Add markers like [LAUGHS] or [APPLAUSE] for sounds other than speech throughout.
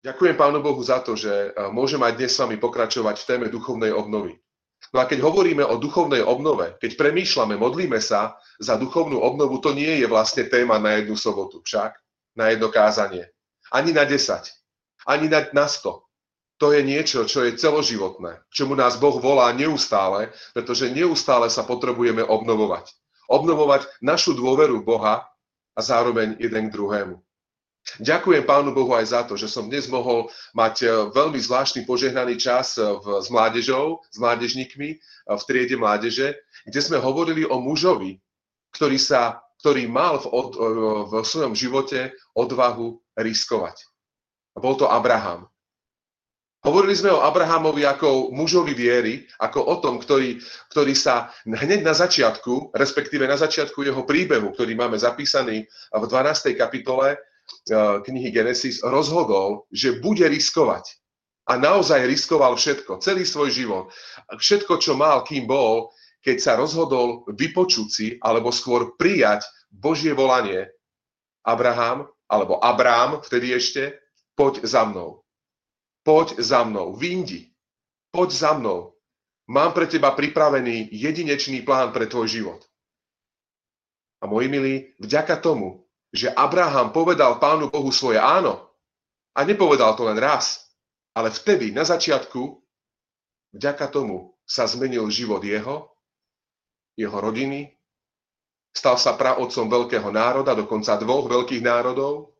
Ďakujem Pánu Bohu za to, že môžem aj dnes s vami pokračovať v téme duchovnej obnovy. No a keď hovoríme o duchovnej obnove, keď premýšľame, modlíme sa za duchovnú obnovu, to nie je vlastne téma na jednu sobotu, však na jedno kázanie. Ani na 10, ani na, na 100. To je niečo, čo je celoživotné, čomu nás Boh volá neustále, pretože neustále sa potrebujeme obnovovať. Obnovovať našu dôveru Boha a zároveň jeden k druhému. Ďakujem Pánu Bohu aj za to, že som dnes mohol mať e, veľmi zvláštny požehnaný čas e, v, s mládežou, s mládežníkmi e, v triede mládeže, kde sme hovorili o mužovi, ktorý, sa, ktorý mal v, od, v svojom živote odvahu riskovať. Bol to Abraham. Hovorili sme o Abrahamovi ako mužovi viery, ako o tom, ktorý, ktorý sa hneď na začiatku, respektíve na začiatku jeho príbehu, ktorý máme zapísaný v 12. kapitole, knihy Genesis rozhodol, že bude riskovať. A naozaj riskoval všetko, celý svoj život. Všetko, čo mal, kým bol, keď sa rozhodol vypočuť si, alebo skôr prijať Božie volanie. Abraham, alebo Abrám, vtedy ešte, poď za mnou. Poď za mnou, Vindi, poď za mnou. Mám pre teba pripravený jedinečný plán pre tvoj život. A moji milí, vďaka tomu, že Abraham povedal Pánu Bohu svoje áno a nepovedal to len raz, ale vtedy, na začiatku, vďaka tomu sa zmenil život jeho, jeho rodiny, stal sa praotcom veľkého národa, dokonca dvoch veľkých národov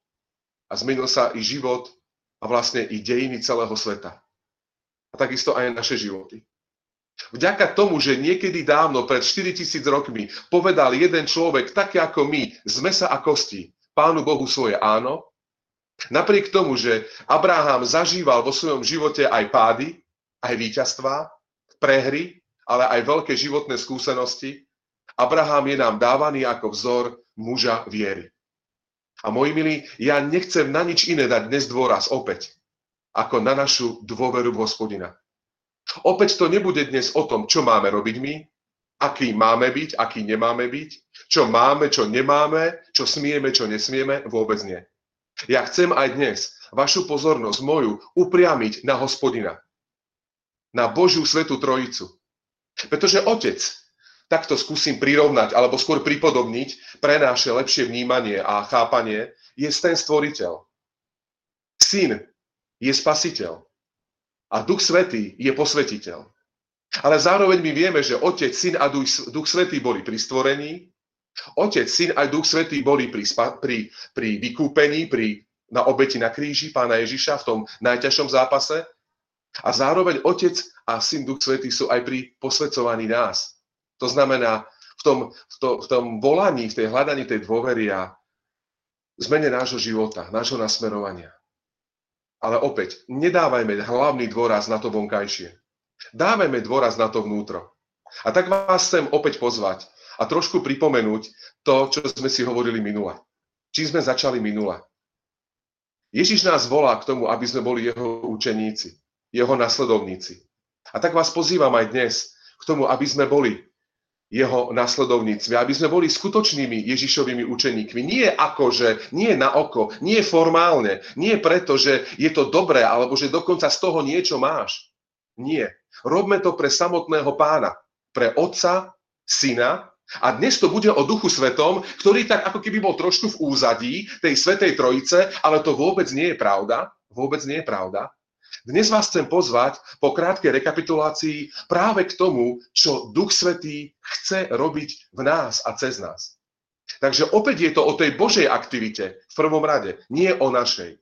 a zmenil sa i život a vlastne i dejiny celého sveta. A takisto aj naše životy. Vďaka tomu, že niekedy dávno, pred 4000 rokmi, povedal jeden človek, také ako my, z mesa a kosti, Pánu Bohu svoje áno, napriek tomu, že Abraham zažíval vo svojom živote aj pády, aj víťazstvá, prehry, ale aj veľké životné skúsenosti, Abraham je nám dávaný ako vzor muža viery. A moji milí, ja nechcem na nič iné dať dnes dôraz opäť, ako na našu dôveru v hospodina. Opäť to nebude dnes o tom, čo máme robiť my, aký máme byť, aký nemáme byť, čo máme, čo nemáme, čo smieme, čo nesmieme, vôbec nie. Ja chcem aj dnes vašu pozornosť moju upriamiť na hospodina, na Božiu svetú trojicu. Pretože Otec, takto skúsim prirovnať, alebo skôr pripodobniť pre naše lepšie vnímanie a chápanie, je ten stvoriteľ. Syn je spasiteľ. A Duch Svetý je posvetiteľ. Ale zároveň my vieme, že Otec, Syn a Duch, Duch Svetý boli pri stvorení, Otec, Syn a Duch Svetý boli pri, pri, pri vykúpení, pri, na obeti na kríži pána Ježiša v tom najťažšom zápase. A zároveň Otec a Syn Duch Svetý sú aj pri posvedcovaní nás. To znamená, v tom, v, to, v tom volaní, v tej hľadaní tej dôvery a zmene nášho života, nášho nasmerovania. Ale opäť, nedávajme hlavný dôraz na to vonkajšie. Dávajme dôraz na to vnútro. A tak vás chcem opäť pozvať a trošku pripomenúť to, čo sme si hovorili minule. Či sme začali minule. Ježiš nás volá k tomu, aby sme boli jeho učeníci, jeho nasledovníci. A tak vás pozývam aj dnes k tomu, aby sme boli jeho nasledovníctve, aby sme boli skutočnými Ježišovými učeníkmi. Nie akože, nie na oko, nie formálne, nie preto, že je to dobré, alebo že dokonca z toho niečo máš. Nie. Robme to pre samotného pána, pre otca, syna a dnes to bude o duchu svetom, ktorý tak ako keby bol trošku v úzadí tej svetej trojice, ale to vôbec nie je pravda. Vôbec nie je pravda. Dnes vás chcem pozvať po krátkej rekapitulácii práve k tomu, čo Duch Svetý chce robiť v nás a cez nás. Takže opäť je to o tej Božej aktivite v prvom rade, nie o našej.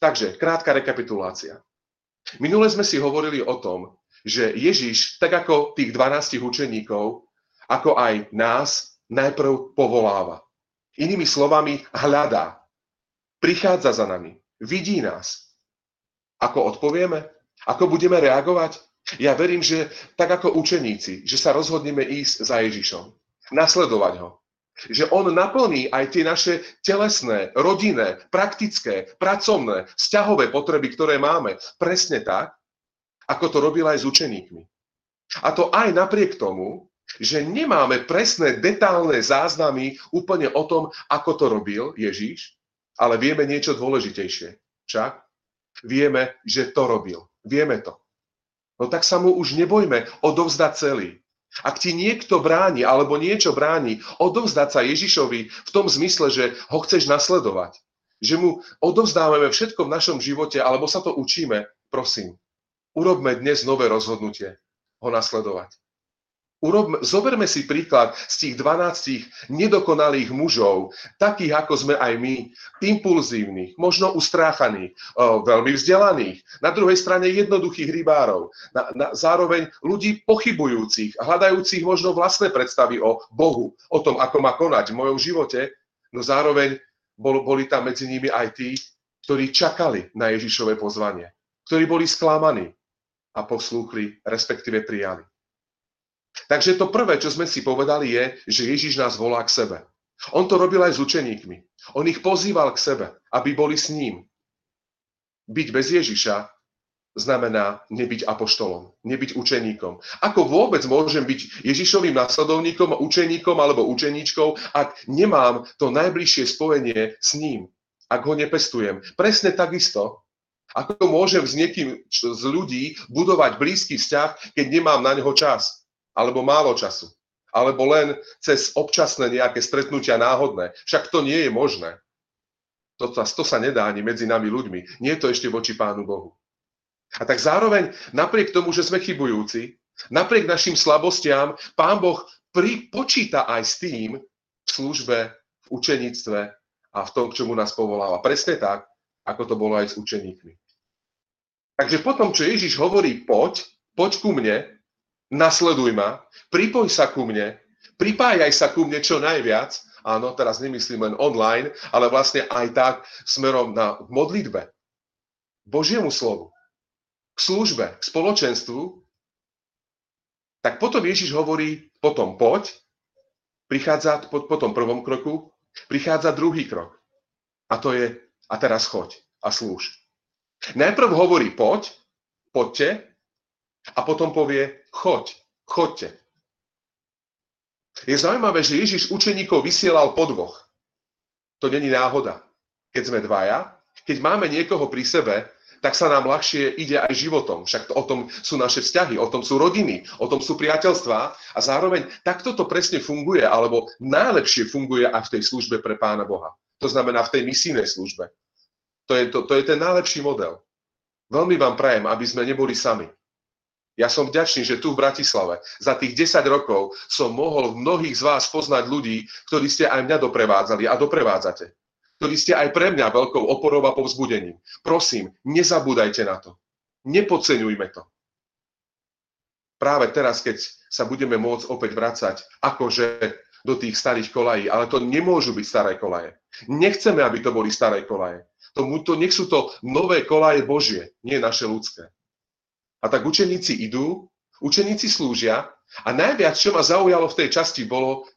Takže krátka rekapitulácia. Minule sme si hovorili o tom, že Ježiš, tak ako tých 12 učeníkov, ako aj nás, najprv povoláva. Inými slovami, hľadá. Prichádza za nami. Vidí nás. Ako odpovieme? Ako budeme reagovať? Ja verím, že tak ako učeníci, že sa rozhodneme ísť za Ježišom. Nasledovať ho. Že on naplní aj tie naše telesné, rodinné, praktické, pracovné, vzťahové potreby, ktoré máme. Presne tak, ako to robil aj s učeníkmi. A to aj napriek tomu, že nemáme presné, detálne záznamy úplne o tom, ako to robil Ježíš, ale vieme niečo dôležitejšie. Však vieme, že to robil. Vieme to. No tak sa mu už nebojme odovzdať celý. Ak ti niekto bráni alebo niečo bráni, odovzdať sa Ježišovi v tom zmysle, že ho chceš nasledovať. Že mu odovzdávame všetko v našom živote, alebo sa to učíme, prosím, urobme dnes nové rozhodnutie ho nasledovať. Urobme, zoberme si príklad z tých 12 nedokonalých mužov, takých ako sme aj my, impulzívnych, možno ustráchaných, veľmi vzdelaných, na druhej strane jednoduchých rybárov, na, na, zároveň ľudí pochybujúcich, hľadajúcich možno vlastné predstavy o Bohu, o tom, ako má konať v mojom živote, no zároveň bol, boli tam medzi nimi aj tí, ktorí čakali na Ježišové pozvanie, ktorí boli sklamaní a poslúchli, respektíve prijali. Takže to prvé, čo sme si povedali, je, že Ježiš nás volá k sebe. On to robil aj s učeníkmi. On ich pozýval k sebe, aby boli s ním. Byť bez Ježiša znamená nebyť apoštolom, nebyť učeníkom. Ako vôbec môžem byť Ježišovým nasledovníkom, učeníkom alebo učeníčkou, ak nemám to najbližšie spojenie s ním, ak ho nepestujem. Presne takisto, ako môžem s niekým z ľudí budovať blízky vzťah, keď nemám na neho čas alebo málo času, alebo len cez občasné nejaké stretnutia náhodné. Však to nie je možné. To, to, to sa nedá ani medzi nami ľuďmi. Nie je to ešte voči Pánu Bohu. A tak zároveň, napriek tomu, že sme chybujúci, napriek našim slabostiam, Pán Boh pri, počíta aj s tým v službe, v učenictve a v tom, k čomu nás povoláva. Presne tak, ako to bolo aj s učeníkmi. Takže potom, čo Ježiš hovorí, poď, poď ku mne, nasleduj ma, pripoj sa ku mne, pripájaj sa ku mne čo najviac, áno, teraz nemyslím len online, ale vlastne aj tak smerom na modlitbe, Božiemu slovu, k službe, k spoločenstvu, tak potom Ježiš hovorí, potom poď, prichádza po, po tom prvom kroku, prichádza druhý krok. A to je, a teraz choď a slúž. Najprv hovorí poď, poďte, a potom povie, choď, choďte. Je zaujímavé, že Ježiš učeníkov vysielal po dvoch. To není náhoda. Keď sme dvaja, keď máme niekoho pri sebe, tak sa nám ľahšie ide aj životom. Však to, o tom sú naše vzťahy, o tom sú rodiny, o tom sú priateľstvá a zároveň takto to presne funguje, alebo najlepšie funguje aj v tej službe pre Pána Boha. To znamená v tej misijnej službe. To je, to, to je ten najlepší model. Veľmi vám prajem, aby sme neboli sami. Ja som vďačný, že tu v Bratislave za tých 10 rokov som mohol mnohých z vás poznať ľudí, ktorí ste aj mňa doprevádzali a doprevádzate. Ktorí ste aj pre mňa veľkou oporou a povzbudením. Prosím, nezabúdajte na to. Nepodceňujme to. Práve teraz, keď sa budeme môcť opäť vrácať, akože do tých starých kolají, ale to nemôžu byť staré kolaje. Nechceme, aby to boli staré kolaje. To, to, nech sú to nové kolaje Božie, nie naše ľudské. A tak učeníci idú, učeníci slúžia a najviac, čo ma zaujalo v tej časti, bolo,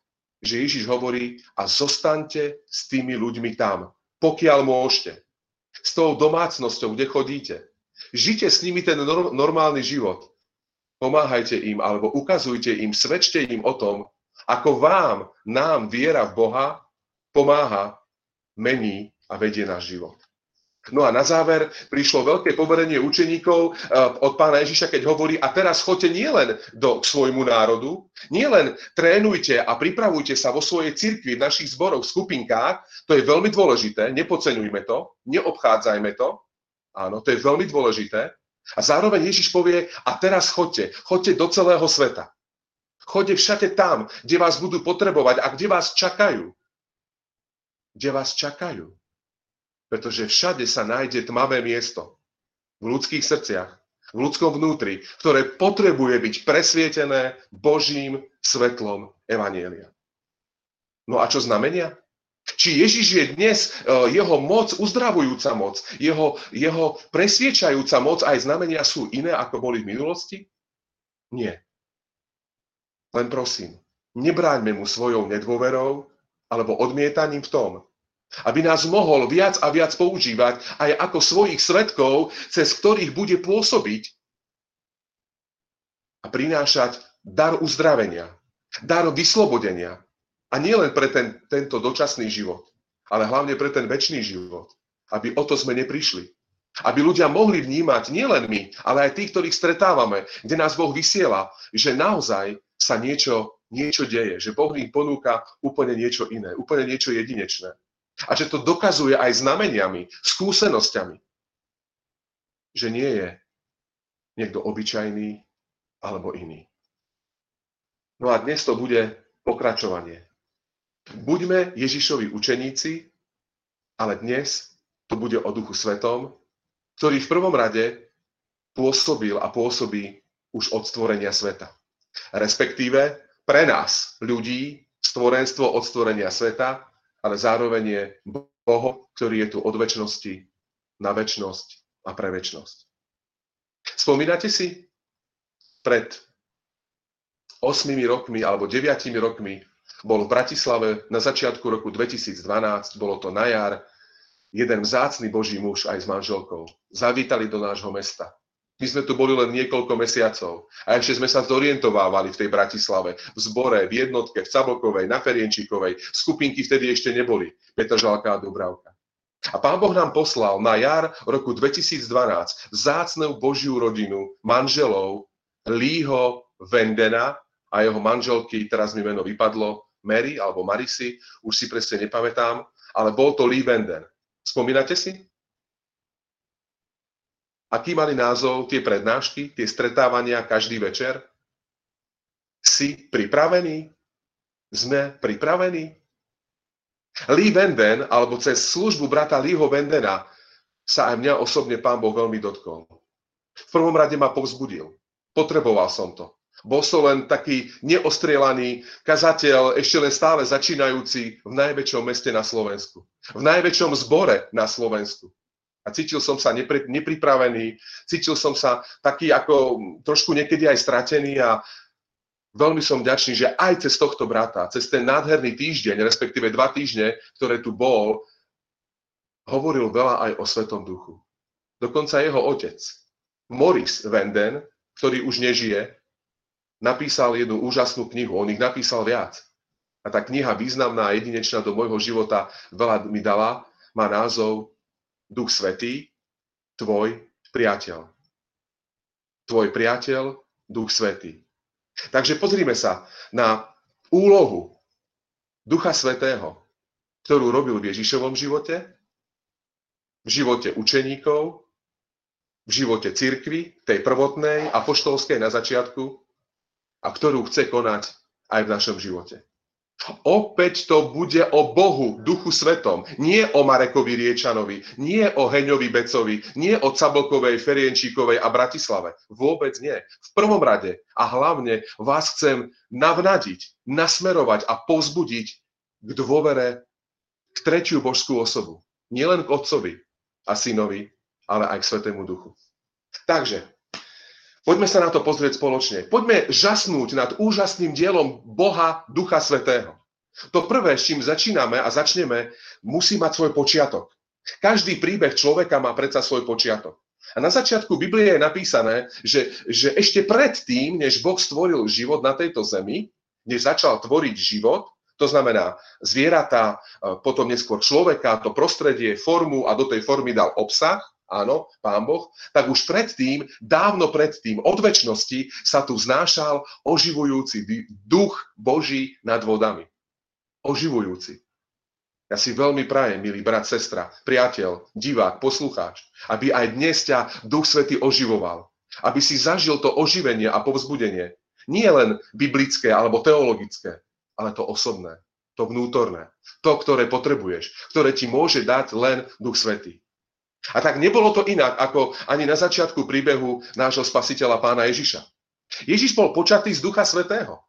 že Ježiš hovorí a zostaňte s tými ľuďmi tam, pokiaľ môžete. S tou domácnosťou, kde chodíte. Žite s nimi ten normálny život. Pomáhajte im alebo ukazujte im, svedčte im o tom, ako vám, nám viera v Boha pomáha, mení a vedie náš život. No a na záver prišlo veľké poverenie učeníkov eh, od pána Ježiša, keď hovorí, a teraz choďte nielen do svojmu národu, nielen trénujte a pripravujte sa vo svojej cirkvi, v našich zboroch, skupinkách, to je veľmi dôležité, nepodceňujme to, neobchádzajme to, áno, to je veľmi dôležité. A zároveň Ježiš povie, a teraz choďte, choďte do celého sveta. Choďte všade tam, kde vás budú potrebovať a kde vás čakajú. Kde vás čakajú pretože všade sa nájde tmavé miesto v ľudských srdciach, v ľudskom vnútri, ktoré potrebuje byť presvietené Božím svetlom Evanielia. No a čo znamenia? Či Ježiš je dnes, e, jeho moc, uzdravujúca moc, jeho, jeho presviečajúca moc, aj znamenia sú iné, ako boli v minulosti? Nie. Len prosím, nebráňme mu svojou nedôverou alebo odmietaním v tom, aby nás mohol viac a viac používať aj ako svojich svetkov, cez ktorých bude pôsobiť a prinášať dar uzdravenia, dar vyslobodenia. A nie len pre ten, tento dočasný život, ale hlavne pre ten väčší život. Aby o to sme neprišli. Aby ľudia mohli vnímať, nielen my, ale aj tí, ktorých stretávame, kde nás Boh vysiela, že naozaj sa niečo, niečo deje, že Boh im ponúka úplne niečo iné, úplne niečo jedinečné. A že to dokazuje aj znameniami, skúsenosťami, že nie je niekto obyčajný alebo iný. No a dnes to bude pokračovanie. Buďme Ježišovi učeníci, ale dnes to bude o Duchu Svetom, ktorý v prvom rade pôsobil a pôsobí už od stvorenia sveta. Respektíve pre nás, ľudí, stvorenstvo od stvorenia sveta, ale zároveň je Boho, ktorý je tu od väčšnosti na väčšnosť a pre väčšnosť. Spomínate si? Pred 8 rokmi alebo 9 rokmi bol v Bratislave na začiatku roku 2012, bolo to na jar, jeden vzácný Boží muž aj s manželkou. Zavítali do nášho mesta. My sme tu boli len niekoľko mesiacov a ešte sme sa zorientovávali v tej Bratislave, v zbore, v jednotke, v Cabokovej, na Ferienčíkovej. Skupinky vtedy ešte neboli, Petržalka a Dubravka. A pán Boh nám poslal na jar roku 2012 vzácnú Božiu rodinu manželov Lího Vendena a jeho manželky, teraz mi meno vypadlo, Mary alebo Marisi, už si presne nepamätám, ale bol to Lee Venden. Spomínate si? Aký mali názov tie prednášky, tie stretávania každý večer? Si pripravený? Sme pripravení? Lee Venden, alebo cez službu brata Leeho Vendena, sa aj mňa osobne pán Boh veľmi dotkol. V prvom rade ma povzbudil. Potreboval som to. Bol som len taký neostrielaný kazateľ, ešte len stále začínajúci v najväčšom meste na Slovensku. V najväčšom zbore na Slovensku. A cítil som sa nepri, nepripravený, cítil som sa taký ako trošku niekedy aj stratený a veľmi som vďačný, že aj cez tohto brata, cez ten nádherný týždeň, respektíve dva týždne, ktoré tu bol, hovoril veľa aj o Svetom duchu. Dokonca jeho otec, Morris Venden, ktorý už nežije, napísal jednu úžasnú knihu, on ich napísal viac. A tá kniha významná a jedinečná do môjho života veľa mi dala, má názov Duch Svetý, tvoj priateľ. Tvoj priateľ, Duch Svetý. Takže pozrime sa na úlohu Ducha Svetého, ktorú robil v Ježišovom živote, v živote učeníkov, v živote cirkvy, tej prvotnej, apoštolskej na začiatku, a ktorú chce konať aj v našom živote. Opäť to bude o Bohu, Duchu Svetom. Nie o Marekovi Riečanovi, nie o Heňovi Becovi, nie o Cabokovej, Ferienčíkovej a Bratislave. Vôbec nie. V prvom rade a hlavne vás chcem navnadiť, nasmerovať a povzbudiť k dôvere k tretiu božskú osobu. Nielen k Otcovi a Synovi, ale aj k Svetému Duchu. Takže, Poďme sa na to pozrieť spoločne. Poďme žasnúť nad úžasným dielom Boha Ducha Svetého. To prvé, s čím začíname a začneme, musí mať svoj počiatok. Každý príbeh človeka má predsa svoj počiatok. A na začiatku Biblie je napísané, že, že ešte pred tým, než Boh stvoril život na tejto zemi, než začal tvoriť život, to znamená zvieratá, potom neskôr človeka, to prostredie, formu a do tej formy dal obsah, áno, Pán Boh, tak už predtým, dávno predtým, od väčšnosti sa tu znášal oživujúci duch Boží nad vodami. Oživujúci. Ja si veľmi prajem, milý brat, sestra, priateľ, divák, poslucháč, aby aj dnes ťa Duch Svety oživoval. Aby si zažil to oživenie a povzbudenie. Nie len biblické alebo teologické, ale to osobné, to vnútorné, to, ktoré potrebuješ, ktoré ti môže dať len Duch Svetý. A tak nebolo to inak, ako ani na začiatku príbehu nášho spasiteľa pána Ježiša. Ježiš bol počatý z Ducha Svetého.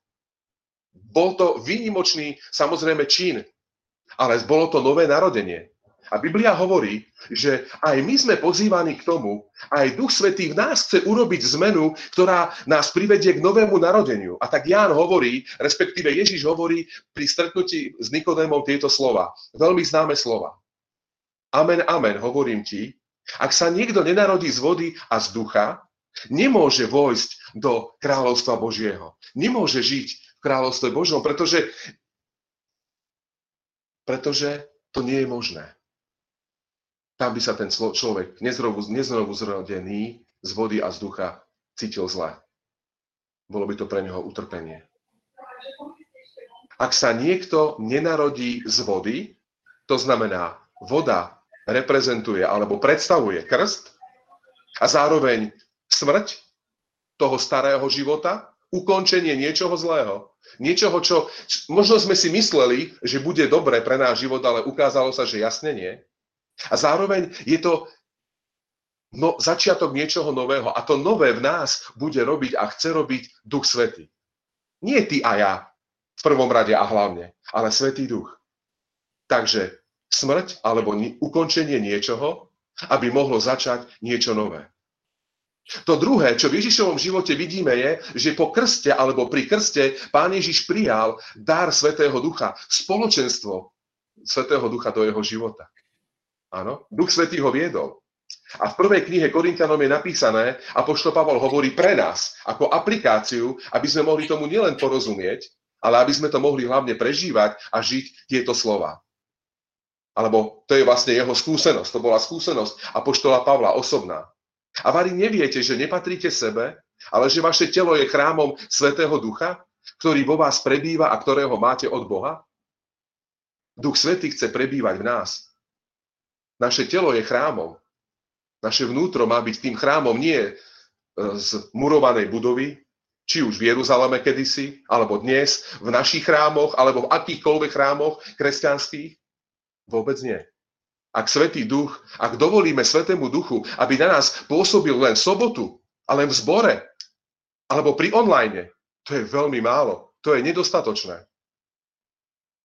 Bol to výnimočný, samozrejme, čin, ale bolo to nové narodenie. A Biblia hovorí, že aj my sme pozývaní k tomu, aj Duch Svetý v nás chce urobiť zmenu, ktorá nás privedie k novému narodeniu. A tak Ján hovorí, respektíve Ježiš hovorí pri stretnutí s Nikodémom tieto slova. Veľmi známe slova. Amen, amen, hovorím ti, ak sa niekto nenarodí z vody a z ducha, nemôže vojsť do kráľovstva Božieho. Nemôže žiť v kráľovstve Božom, pretože, pretože to nie je možné. tam by sa ten človek neznovu, neznovu zrodený z vody a z ducha cítil zle. Bolo by to pre neho utrpenie. Ak sa niekto nenarodí z vody, to znamená, voda reprezentuje alebo predstavuje krst a zároveň smrť toho starého života, ukončenie niečoho zlého. Niečoho, čo možno sme si mysleli, že bude dobre pre náš život, ale ukázalo sa, že jasne nie. A zároveň je to no, začiatok niečoho nového. A to nové v nás bude robiť a chce robiť Duch Svetý. Nie ty a ja v prvom rade a hlavne, ale Svetý Duch. Takže smrť alebo ukončenie niečoho, aby mohlo začať niečo nové. To druhé, čo v Ježišovom živote vidíme, je, že po krste alebo pri krste Pán Ježiš prijal dar Svetého Ducha, spoločenstvo Svetého Ducha do jeho života. Áno, Duch Svetý ho viedol. A v prvej knihe Korintianom je napísané, a pošto Pavol hovorí pre nás, ako aplikáciu, aby sme mohli tomu nielen porozumieť, ale aby sme to mohli hlavne prežívať a žiť tieto slova. Alebo to je vlastne jeho skúsenosť, to bola skúsenosť apoštola Pavla osobná. A vary neviete, že nepatríte sebe, ale že vaše telo je chrámom Svetého Ducha, ktorý vo vás prebýva a ktorého máte od Boha? Duch Svetý chce prebývať v nás. Naše telo je chrámom. Naše vnútro má byť tým chrámom nie e, z murovanej budovy, či už v Jeruzaleme kedysi, alebo dnes, v našich chrámoch, alebo v akýchkoľvek chrámoch kresťanských. Vôbec nie ak Svetý Duch, ak dovolíme Svetému Duchu, aby na nás pôsobil len sobotu a len v zbore, alebo pri online, to je veľmi málo, to je nedostatočné.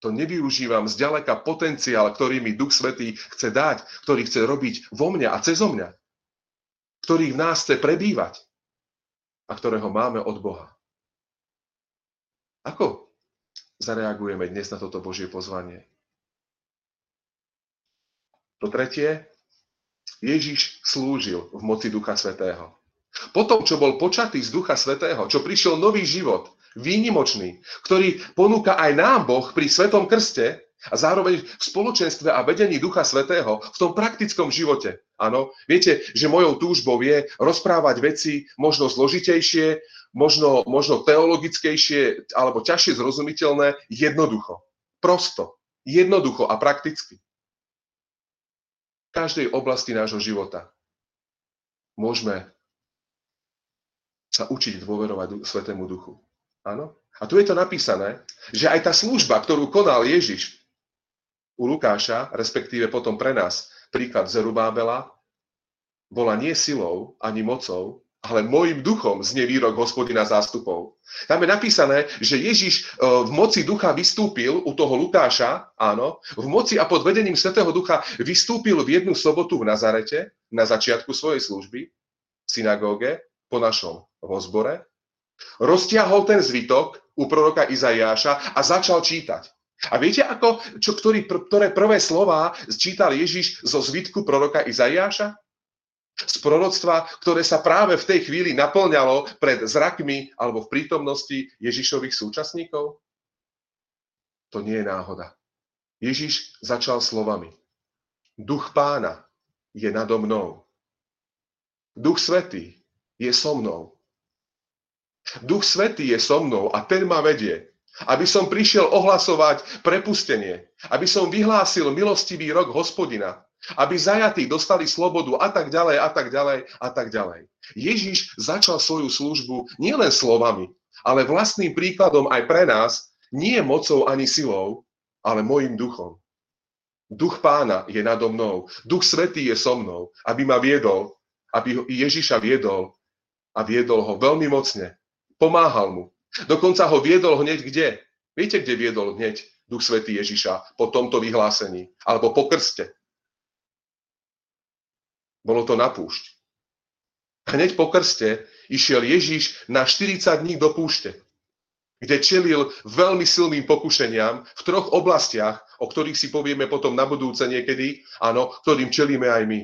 To nevyužívam zďaleka potenciál, ktorý mi Duch Svetý chce dať, ktorý chce robiť vo mne a cez mňa, ktorý v nás chce prebývať a ktorého máme od Boha. Ako zareagujeme dnes na toto Božie pozvanie? To tretie, Ježiš slúžil v moci Ducha Svetého. Potom, čo bol počatý z Ducha Svetého, čo prišiel nový život, výnimočný, ktorý ponúka aj nám Boh pri Svetom Krste a zároveň v spoločenstve a vedení Ducha Svetého v tom praktickom živote. Áno, viete, že mojou túžbou je rozprávať veci možno zložitejšie, možno, možno teologickejšie alebo ťažšie zrozumiteľné, jednoducho. Prosto. Jednoducho a prakticky každej oblasti nášho života môžeme sa učiť dôverovať Svetému Duchu. Áno? A tu je to napísané, že aj tá služba, ktorú konal Ježiš u Lukáša, respektíve potom pre nás, príklad Zerubábela, bola nie silou ani mocou, ale môjim duchom znie výrok hospodina zástupov. Tam je napísané, že Ježiš e, v moci ducha vystúpil u toho Lukáša, áno, v moci a pod vedením Svetého ducha vystúpil v jednu sobotu v Nazarete, na začiatku svojej služby, v synagóge, po našom vozbore, roztiahol ten zvitok u proroka Izaiáša a začal čítať. A viete, ako, čo, ktorý, ktoré prvé slova čítal Ježiš zo zvitku proroka Izaiáša? Z proroctva, ktoré sa práve v tej chvíli naplňalo pred zrakmi alebo v prítomnosti Ježišových súčasníkov? To nie je náhoda. Ježiš začal slovami. Duch pána je nado mnou. Duch svetý je so mnou. Duch svetý je so mnou a ten ma vedie, aby som prišiel ohlasovať prepustenie, aby som vyhlásil milostivý rok hospodina, aby zajatí dostali slobodu a tak ďalej a tak ďalej a tak ďalej. Ježiš začal svoju službu nielen slovami, ale vlastným príkladom aj pre nás, nie mocou ani silou, ale môjim duchom. Duch pána je nado mnou, duch svetý je so mnou, aby ma viedol, aby Ježiša viedol a viedol ho veľmi mocne. Pomáhal mu. Dokonca ho viedol hneď kde? Viete, kde viedol hneď Duch Svetý Ježiša po tomto vyhlásení? Alebo po krste? Bolo to na púšť. Hneď po krste išiel Ježiš na 40 dní do púšte, kde čelil veľmi silným pokušeniam v troch oblastiach, o ktorých si povieme potom na budúce niekedy, áno, ktorým čelíme aj my.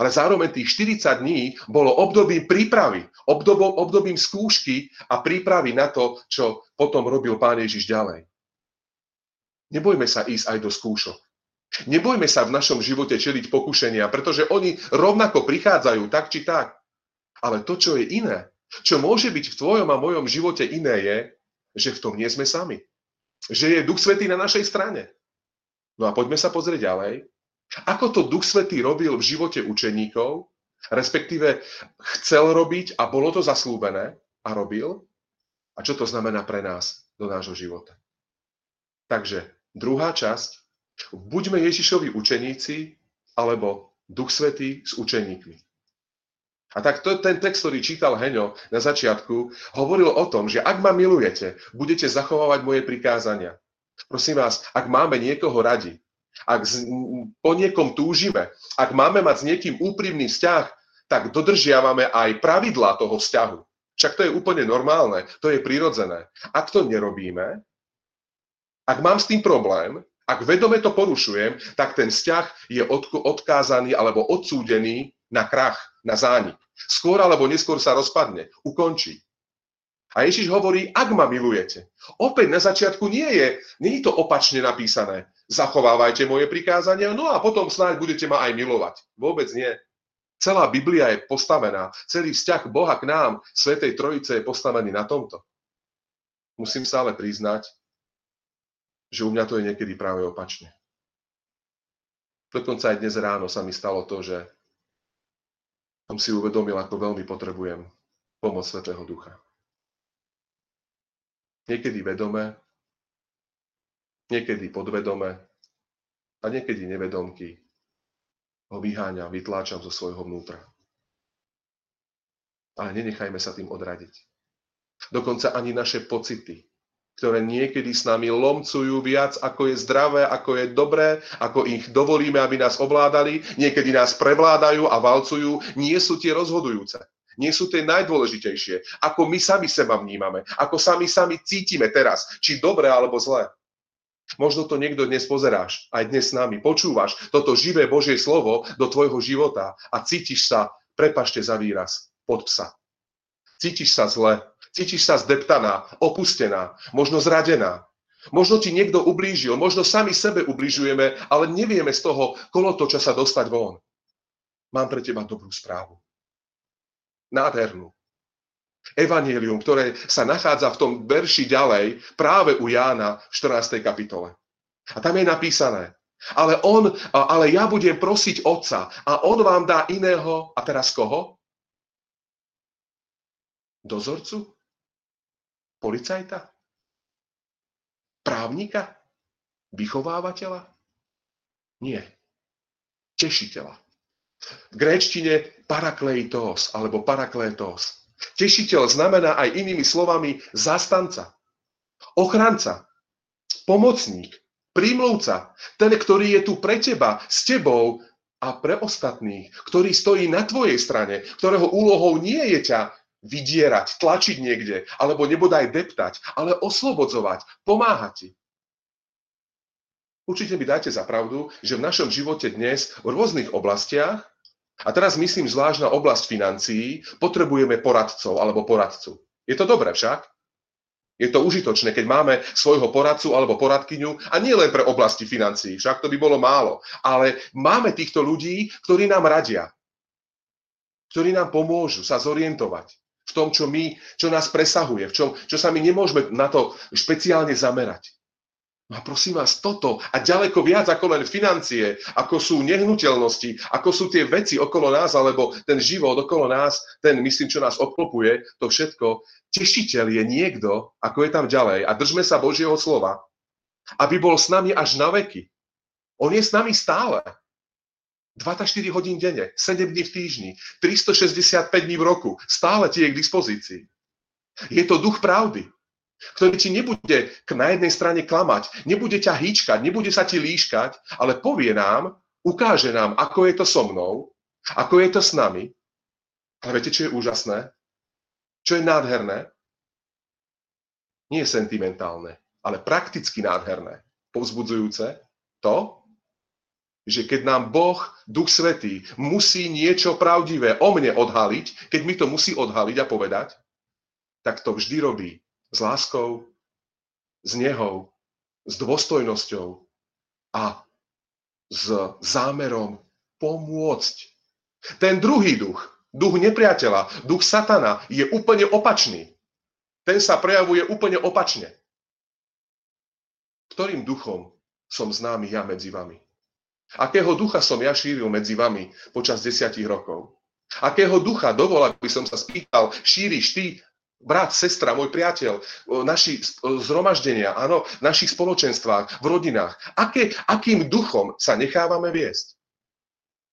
Ale zároveň tých 40 dní bolo obdobím prípravy, obdobom, obdobím skúšky a prípravy na to, čo potom robil Pán Ježiš ďalej. Nebojme sa ísť aj do skúšok. Nebojme sa v našom živote čeliť pokušenia, pretože oni rovnako prichádzajú tak či tak. Ale to, čo je iné, čo môže byť v tvojom a mojom živote iné je, že v tom nie sme sami. Že je Duch Svetý na našej strane. No a poďme sa pozrieť ďalej. Ako to Duch Svetý robil v živote učeníkov, respektíve chcel robiť a bolo to zaslúbené a robil. A čo to znamená pre nás do nášho života. Takže druhá časť Buďme Ježišovi učeníci, alebo Duch Svetý s učeníkmi. A tak to, ten text, ktorý čítal Heňo na začiatku, hovoril o tom, že ak ma milujete, budete zachovávať moje prikázania. Prosím vás, ak máme niekoho radi, ak z, po niekom túžime, ak máme mať s niekým úprimný vzťah, tak dodržiavame aj pravidlá toho vzťahu. Však to je úplne normálne, to je prirodzené. Ak to nerobíme, ak mám s tým problém, ak vedome to porušujem, tak ten vzťah je odkázaný alebo odsúdený na krach, na zánik. Skôr alebo neskôr sa rozpadne, ukončí. A Ježiš hovorí, ak ma milujete. Opäť na začiatku nie je, nie je to opačne napísané. Zachovávajte moje prikázania, no a potom snáď budete ma aj milovať. Vôbec nie. Celá Biblia je postavená, celý vzťah Boha k nám, Svetej Trojice je postavený na tomto. Musím sa ale priznať, že u mňa to je niekedy práve opačne. Dokonca aj dnes ráno sa mi stalo to, že som si uvedomil, ako veľmi potrebujem pomoc Svetého Ducha. Niekedy vedome, niekedy podvedome a niekedy nevedomky ho vyháňam, vytláčam zo svojho vnútra. Ale nenechajme sa tým odradiť. Dokonca ani naše pocity, ktoré niekedy s nami lomcujú viac, ako je zdravé, ako je dobré, ako ich dovolíme, aby nás ovládali, niekedy nás prevládajú a valcujú, nie sú tie rozhodujúce. Nie sú tie najdôležitejšie. Ako my sami seba vnímame, ako sami sami cítime teraz, či dobre alebo zle. Možno to niekto dnes pozeráš, aj dnes s nami, počúvaš toto živé Božie slovo do tvojho života a cítiš sa, prepašte za výraz, pod psa. Cítiš sa zle, Cítiš sa zdeptaná, opustená, možno zradená. Možno ti niekto ublížil, možno sami sebe ubližujeme, ale nevieme z toho kolotoča sa dostať von. Mám pre teba dobrú správu. Nádhernú. Evangelium, ktoré sa nachádza v tom verši ďalej, práve u Jána v 14. kapitole. A tam je napísané, ale, on, ale ja budem prosiť Otca a On vám dá iného, a teraz koho? Dozorcu? Policajta? Právnika? Vychovávateľa? Nie. Tešiteľa. V gréčtine parakleitos alebo paraklétos. Tešiteľ znamená aj inými slovami zastanca, ochranca, pomocník, prímluvca, ten, ktorý je tu pre teba, s tebou a pre ostatných, ktorý stojí na tvojej strane, ktorého úlohou nie je ťa vydierať, tlačiť niekde, alebo nebodaj deptať, ale oslobodzovať, pomáhať ti. Určite mi dajte za pravdu, že v našom živote dnes v rôznych oblastiach, a teraz myslím zvlášť na oblasť financií, potrebujeme poradcov alebo poradcu. Je to dobré však? Je to užitočné, keď máme svojho poradcu alebo poradkyňu a nie len pre oblasti financií, však to by bolo málo, ale máme týchto ľudí, ktorí nám radia, ktorí nám pomôžu sa zorientovať, v tom, čo my, čo nás presahuje, v čom, čo sa my nemôžeme na to špeciálne zamerať. No a prosím vás, toto a ďaleko viac ako len financie, ako sú nehnuteľnosti, ako sú tie veci okolo nás, alebo ten život okolo nás, ten, myslím, čo nás obklopuje, to všetko, tešiteľ je niekto, ako je tam ďalej. A držme sa Božieho slova, aby bol s nami až na veky. On je s nami stále. 24 hodín denne, 7 dní v týždni, 365 dní v roku, stále ti je k dispozícii. Je to duch pravdy, ktorý ti nebude na jednej strane klamať, nebude ťa hýčkať, nebude sa ti líškať, ale povie nám, ukáže nám, ako je to so mnou, ako je to s nami. Ale viete, čo je úžasné? Čo je nádherné? Nie je sentimentálne, ale prakticky nádherné, povzbudzujúce to, že keď nám Boh, Duch Svetý, musí niečo pravdivé o mne odhaliť, keď mi to musí odhaliť a povedať, tak to vždy robí s láskou, s nehou, s dôstojnosťou a s zámerom pomôcť. Ten druhý duch, duch nepriateľa, duch satana je úplne opačný. Ten sa prejavuje úplne opačne. Ktorým duchom som známy ja medzi vami? Akého ducha som ja šíril medzi vami počas desiatich rokov? Akého ducha, dovol, aby som sa spýtal, šíriš ty, brat, sestra, môj priateľ, naši zhromaždenia, áno, v našich spoločenstvách, v rodinách. Aké, akým duchom sa nechávame viesť?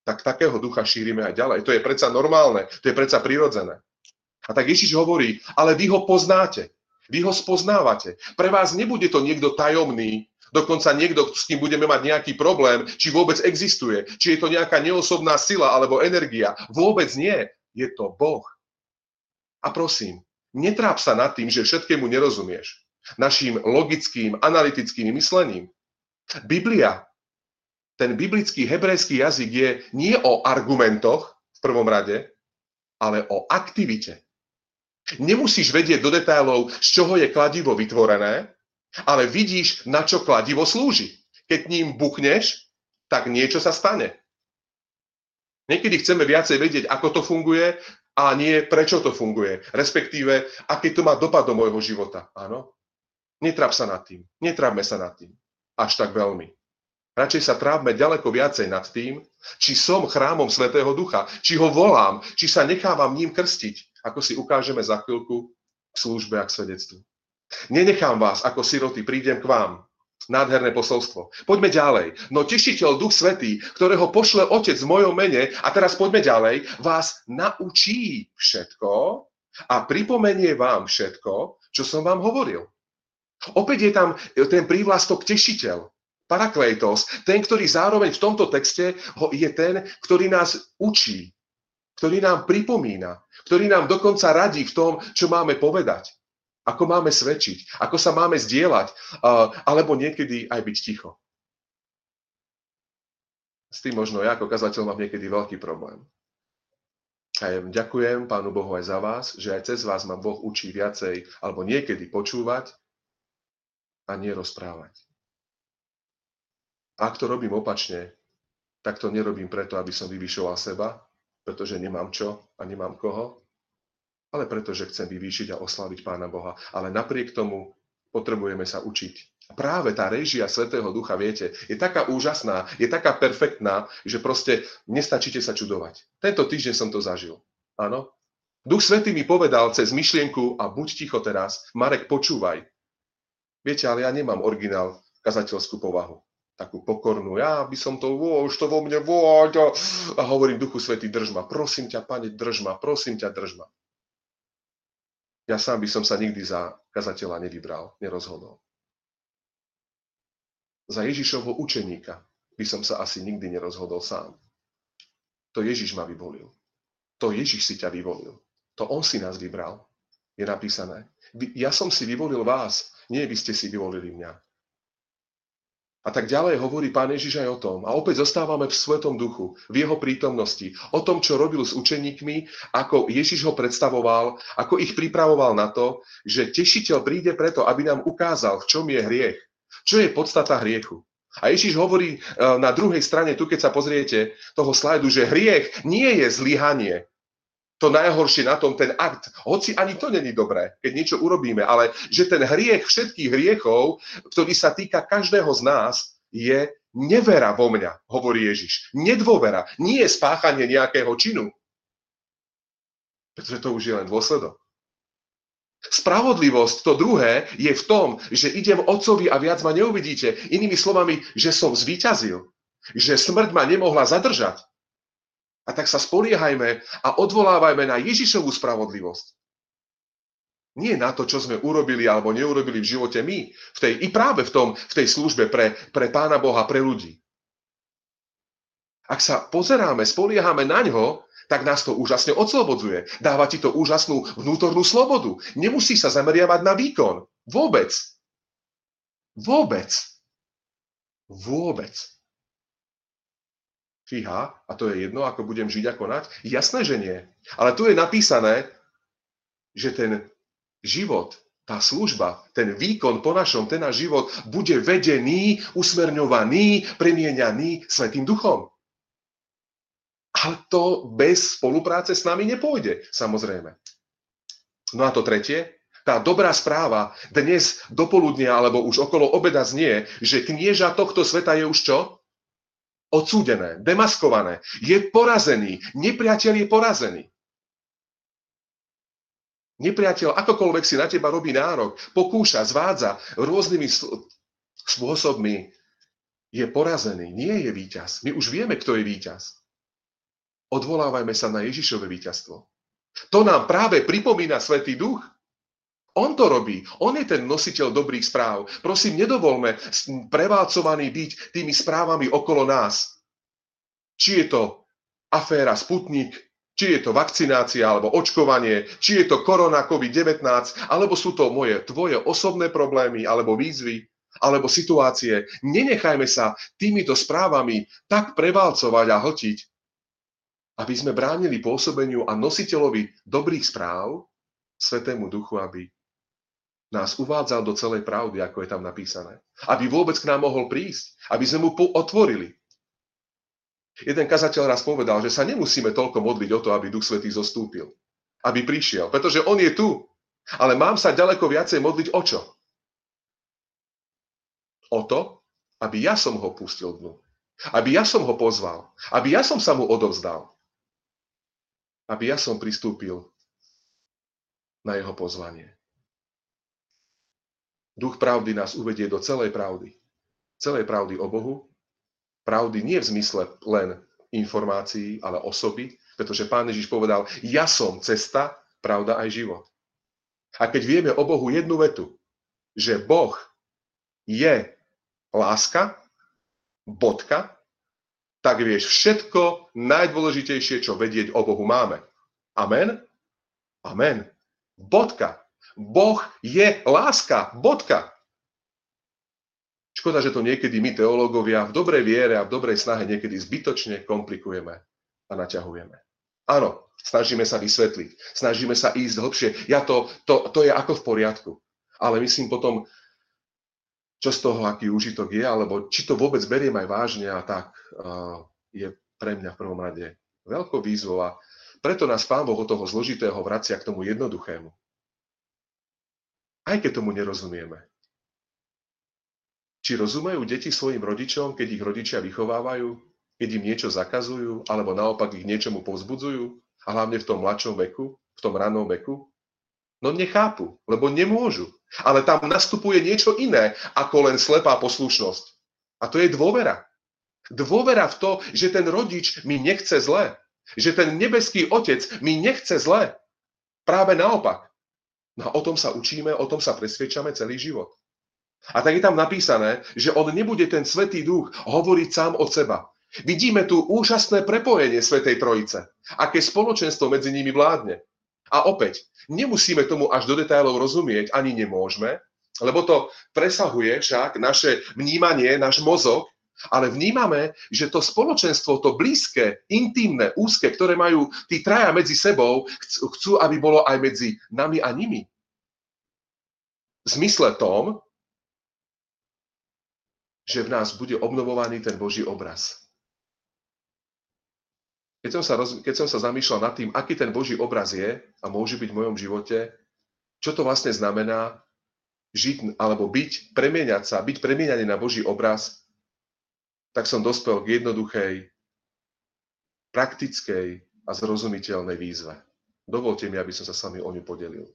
Tak takého ducha šírime aj ďalej. To je predsa normálne, to je predsa prirodzené. A tak Ježiš hovorí, ale vy ho poznáte, vy ho spoznávate. Pre vás nebude to niekto tajomný, dokonca niekto, s kým budeme mať nejaký problém, či vôbec existuje, či je to nejaká neosobná sila alebo energia. Vôbec nie. Je to Boh. A prosím, netráp sa nad tým, že všetkému nerozumieš. Naším logickým, analytickým myslením. Biblia, ten biblický hebrejský jazyk je nie o argumentoch v prvom rade, ale o aktivite. Nemusíš vedieť do detailov, z čoho je kladivo vytvorené, ale vidíš, na čo kladivo slúži. Keď ním buchneš, tak niečo sa stane. Niekedy chceme viacej vedieť, ako to funguje a nie prečo to funguje. Respektíve, aký to má dopad do môjho života. Áno? Netráp sa nad tým. Netrápme sa nad tým. Až tak veľmi. Radšej sa trápme ďaleko viacej nad tým, či som chrámom Svetého Ducha, či ho volám, či sa nechávam ním krstiť, ako si ukážeme za chvíľku k službe a k svedectvu. Nenechám vás ako siroty, prídem k vám. Nádherné posolstvo. Poďme ďalej. No tešiteľ, Duch Svetý, ktorého pošle Otec v mojom mene, a teraz poďme ďalej, vás naučí všetko a pripomenie vám všetko, čo som vám hovoril. Opäť je tam ten prívlastok tešiteľ. Parakleitos, ten, ktorý zároveň v tomto texte je ten, ktorý nás učí, ktorý nám pripomína, ktorý nám dokonca radí v tom, čo máme povedať ako máme svedčiť, ako sa máme zdieľať, alebo niekedy aj byť ticho. S tým možno ja ako kazateľ mám niekedy veľký problém. A ja ďakujem Pánu Bohu aj za vás, že aj cez vás ma Boh učí viacej, alebo niekedy počúvať a nie rozprávať. Ak to robím opačne, tak to nerobím preto, aby som vyvyšoval seba, pretože nemám čo a nemám koho, ale preto, že chcem vyvýšiť a oslaviť Pána Boha. Ale napriek tomu potrebujeme sa učiť. A práve tá režia Svetého Ducha, viete, je taká úžasná, je taká perfektná, že proste nestačíte sa čudovať. Tento týždeň som to zažil. Áno? Duch Svetý mi povedal cez myšlienku a buď ticho teraz, Marek, počúvaj. Viete, ale ja nemám originál kazateľskú povahu takú pokornú. Ja by som to, ó, už to vo mne, ó, a hovorím Duchu Svetý, drž ma, prosím ťa, Pane, drž ma, prosím ťa, drž ma. Ja sám by som sa nikdy za kazateľa nevybral, nerozhodol. Za Ježišovho učeníka by som sa asi nikdy nerozhodol sám. To Ježiš ma vyvolil. To Ježiš si ťa vyvolil. To On si nás vybral. Je napísané. Ja som si vyvolil vás, nie vy ste si vyvolili mňa. A tak ďalej hovorí Pán Ježiš aj o tom. A opäť zostávame v Svetom duchu, v jeho prítomnosti. O tom, čo robil s učeníkmi, ako Ježiš ho predstavoval, ako ich pripravoval na to, že tešiteľ príde preto, aby nám ukázal, v čom je hriech. Čo je podstata hriechu. A Ježiš hovorí e, na druhej strane, tu keď sa pozriete toho slajdu, že hriech nie je zlyhanie, to najhoršie na tom, ten akt, hoci ani to není dobré, keď niečo urobíme, ale že ten hriech všetkých hriechov, ktorý sa týka každého z nás, je nevera vo mňa, hovorí Ježiš. Nedôvera, nie je spáchanie nejakého činu. Pretože to už je len dôsledok. Spravodlivosť, to druhé, je v tom, že idem otcovi a viac ma neuvidíte. Inými slovami, že som zvíťazil. Že smrť ma nemohla zadržať. A tak sa spoliehajme a odvolávajme na Ježišovú spravodlivosť. Nie na to, čo sme urobili alebo neurobili v živote my, v tej, i práve v, tom, v tej službe pre, pre Pána Boha, pre ľudí. Ak sa pozeráme, spoliehame na ňo, tak nás to úžasne odslobodzuje. Dáva ti to úžasnú vnútornú slobodu. Nemusí sa zameriavať na výkon. Vôbec. Vôbec. Vôbec fíha, a to je jedno, ako budem žiť a konať? Jasné, že nie. Ale tu je napísané, že ten život, tá služba, ten výkon po našom, ten náš život bude vedený, usmerňovaný, premieňaný Svetým duchom. Ale to bez spolupráce s nami nepôjde, samozrejme. No a to tretie, tá dobrá správa dnes dopoludnia alebo už okolo obeda znie, že knieža tohto sveta je už čo? Odsúdené, demaskované, je porazený, nepriateľ je porazený. Nepriateľ akokoľvek si na teba robí nárok, pokúša, zvádza rôznymi spôsobmi, je porazený, nie je víťaz. My už vieme, kto je víťaz. Odvolávajme sa na Ježišové víťazstvo. To nám práve pripomína Svetý Duch. On to robí. On je ten nositeľ dobrých správ. Prosím, nedovolme preválcovaný byť tými správami okolo nás. Či je to aféra Sputnik, či je to vakcinácia alebo očkovanie, či je to korona COVID-19, alebo sú to moje, tvoje osobné problémy alebo výzvy, alebo situácie. Nenechajme sa týmito správami tak prevalcovať a hltiť, aby sme bránili pôsobeniu a nositeľovi dobrých správ, Svetému Duchu, aby nás uvádzal do celej pravdy, ako je tam napísané. Aby vôbec k nám mohol prísť, aby sme mu otvorili Jeden kazateľ raz povedal, že sa nemusíme toľko modliť o to, aby Duch Svetý zostúpil. Aby prišiel. Pretože On je tu. Ale mám sa ďaleko viacej modliť o čo? O to, aby ja som ho pustil dnu. Aby ja som ho pozval. Aby ja som sa mu odovzdal. Aby ja som pristúpil na jeho pozvanie. Duch pravdy nás uvedie do celej pravdy. Celej pravdy o Bohu, pravdy nie v zmysle len informácií, ale osoby, pretože pán Ježiš povedal, ja som cesta, pravda aj život. A keď vieme o Bohu jednu vetu, že Boh je láska, bodka, tak vieš všetko najdôležitejšie, čo vedieť o Bohu máme. Amen? Amen. Bodka. Boh je láska. Bodka. Škoda, že to niekedy my teológovia v dobrej viere a v dobrej snahe niekedy zbytočne komplikujeme a naťahujeme. Áno, snažíme sa vysvetliť, snažíme sa ísť hlbšie. Ja to, to, to je ako v poriadku. Ale myslím potom, čo z toho, aký úžitok je, alebo či to vôbec beriem aj vážne a tak, uh, je pre mňa v prvom rade veľkou výzvou a preto nás Pán Boh od toho zložitého vracia k tomu jednoduchému. Aj keď tomu nerozumieme. Či rozumejú deti svojim rodičom, keď ich rodičia vychovávajú, keď im niečo zakazujú, alebo naopak ich niečomu povzbudzujú, a hlavne v tom mladšom veku, v tom ranom veku? No nechápu, lebo nemôžu. Ale tam nastupuje niečo iné, ako len slepá poslušnosť. A to je dôvera. Dôvera v to, že ten rodič mi nechce zle. Že ten nebeský otec mi nechce zle. Práve naopak. No a o tom sa učíme, o tom sa presvedčame celý život. A tak je tam napísané, že on nebude ten Svetý Duch hovoriť sám od seba. Vidíme tu úžasné prepojenie Svetej Trojice. Aké spoločenstvo medzi nimi vládne. A opäť, nemusíme tomu až do detailov rozumieť, ani nemôžeme, lebo to presahuje však naše vnímanie, náš mozog, ale vnímame, že to spoločenstvo, to blízke, intimné, úzke, ktoré majú tí traja medzi sebou, chcú, aby bolo aj medzi nami a nimi. Zmysle tom, že v nás bude obnovovaný ten Boží obraz. Keď som, sa roz, keď som sa zamýšľal nad tým, aký ten Boží obraz je a môže byť v mojom živote, čo to vlastne znamená žiť alebo byť, premieňať sa, byť premieňaný na Boží obraz, tak som dospel k jednoduchej, praktickej a zrozumiteľnej výzve. Dovolte mi, aby som sa s vami o ňu podelil.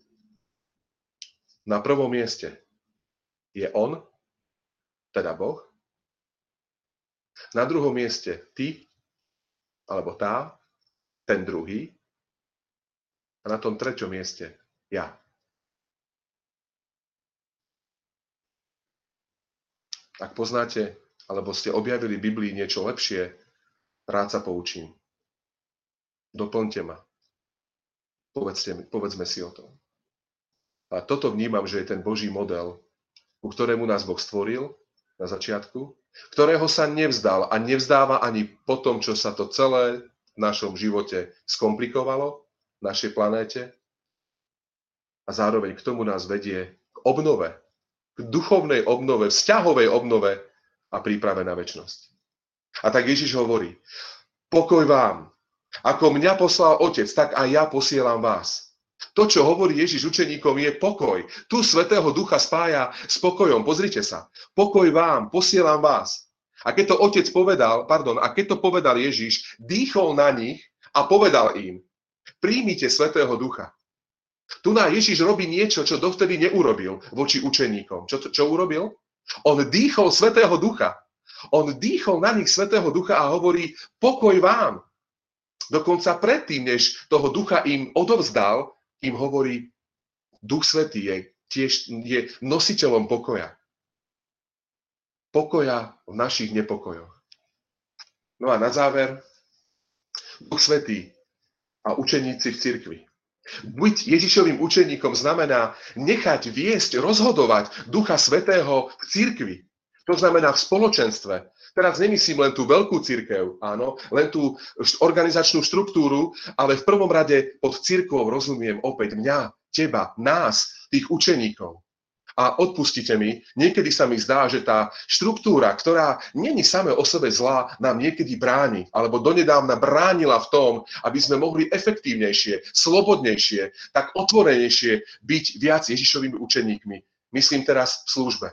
Na prvom mieste je On, teda Boh. Na druhom mieste ty, alebo tá, ten druhý. A na tom treťom mieste ja. Ak poznáte, alebo ste objavili Biblii niečo lepšie, rád sa poučím. Doplňte ma. Povedzte povedzme si o tom. A toto vnímam, že je ten Boží model, ku ktorému nás Boh stvoril na začiatku, ktorého sa nevzdal a nevzdáva ani po tom, čo sa to celé v našom živote skomplikovalo, v našej planéte. A zároveň k tomu nás vedie obnove, k duchovnej obnove, vzťahovej obnove a príprave na väčnosť. A tak Ježiš hovorí, pokoj vám, ako mňa poslal Otec, tak aj ja posielam vás. To, čo hovorí Ježiš učeníkom, je pokoj. Tu Svetého Ducha spája s pokojom. Pozrite sa. Pokoj vám, posielam vás. A keď to Otec povedal, pardon, a keď to povedal Ježiš, dýchol na nich a povedal im, príjmite Svetého Ducha. Tu na Ježiš robí niečo, čo dovtedy neurobil voči učeníkom. Čo, čo urobil? On dýchol Svetého Ducha. On dýchol na nich Svetého Ducha a hovorí, pokoj vám. Dokonca predtým, než toho ducha im odovzdal, im hovorí, Duch Svetý je tiež je nositeľom pokoja. Pokoja v našich nepokojoch. No a na záver, Duch Svetý a učeníci v cirkvi. Byť Ježišovým učeníkom znamená nechať viesť, rozhodovať Ducha Svetého v cirkvi. To znamená v spoločenstve. Teraz nemyslím len tú veľkú církev, áno, len tú organizačnú štruktúru, ale v prvom rade pod církvou rozumiem opäť mňa, teba, nás, tých učeníkov. A odpustite mi, niekedy sa mi zdá, že tá štruktúra, ktorá není same o sebe zlá, nám niekedy bráni, alebo donedávna bránila v tom, aby sme mohli efektívnejšie, slobodnejšie, tak otvorenejšie byť viac Ježišovými učeníkmi. Myslím teraz v službe.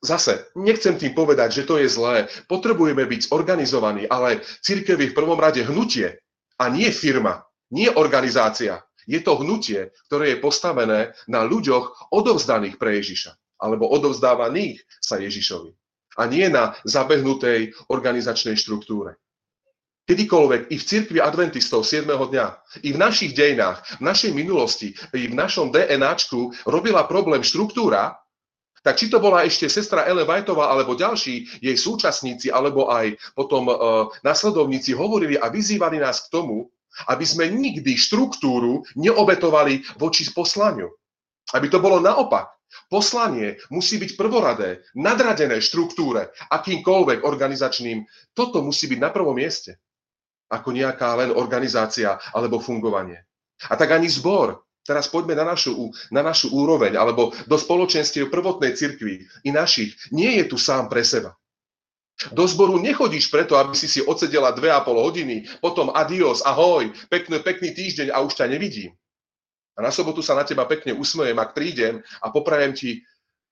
Zase, nechcem tým povedať, že to je zlé. Potrebujeme byť organizovaní, ale církev je v prvom rade hnutie a nie firma, nie organizácia. Je to hnutie, ktoré je postavené na ľuďoch odovzdaných pre Ježiša, alebo odovzdávaných sa Ježišovi. A nie na zabehnutej organizačnej štruktúre. Kedykoľvek i v cirkvi adventistov 7. dňa, i v našich dejinách, v našej minulosti, i v našom DNAčku robila problém štruktúra, tak či to bola ešte sestra Ele Vajtová alebo ďalší jej súčasníci, alebo aj potom e, nasledovníci hovorili a vyzývali nás k tomu, aby sme nikdy štruktúru neobetovali voči poslaniu. Aby to bolo naopak. Poslanie musí byť prvoradé, nadradené štruktúre, akýmkoľvek organizačným. Toto musí byť na prvom mieste. Ako nejaká len organizácia alebo fungovanie. A tak ani zbor. Teraz poďme na našu, na našu úroveň, alebo do spoločenstiev prvotnej cirkvi i našich. Nie je tu sám pre seba. Do zboru nechodíš preto, aby si si odsedela dve a pol hodiny, potom adios, ahoj, pekný, pekný týždeň a už ťa nevidím. A na sobotu sa na teba pekne usmejem, ak prídem a poprajem ti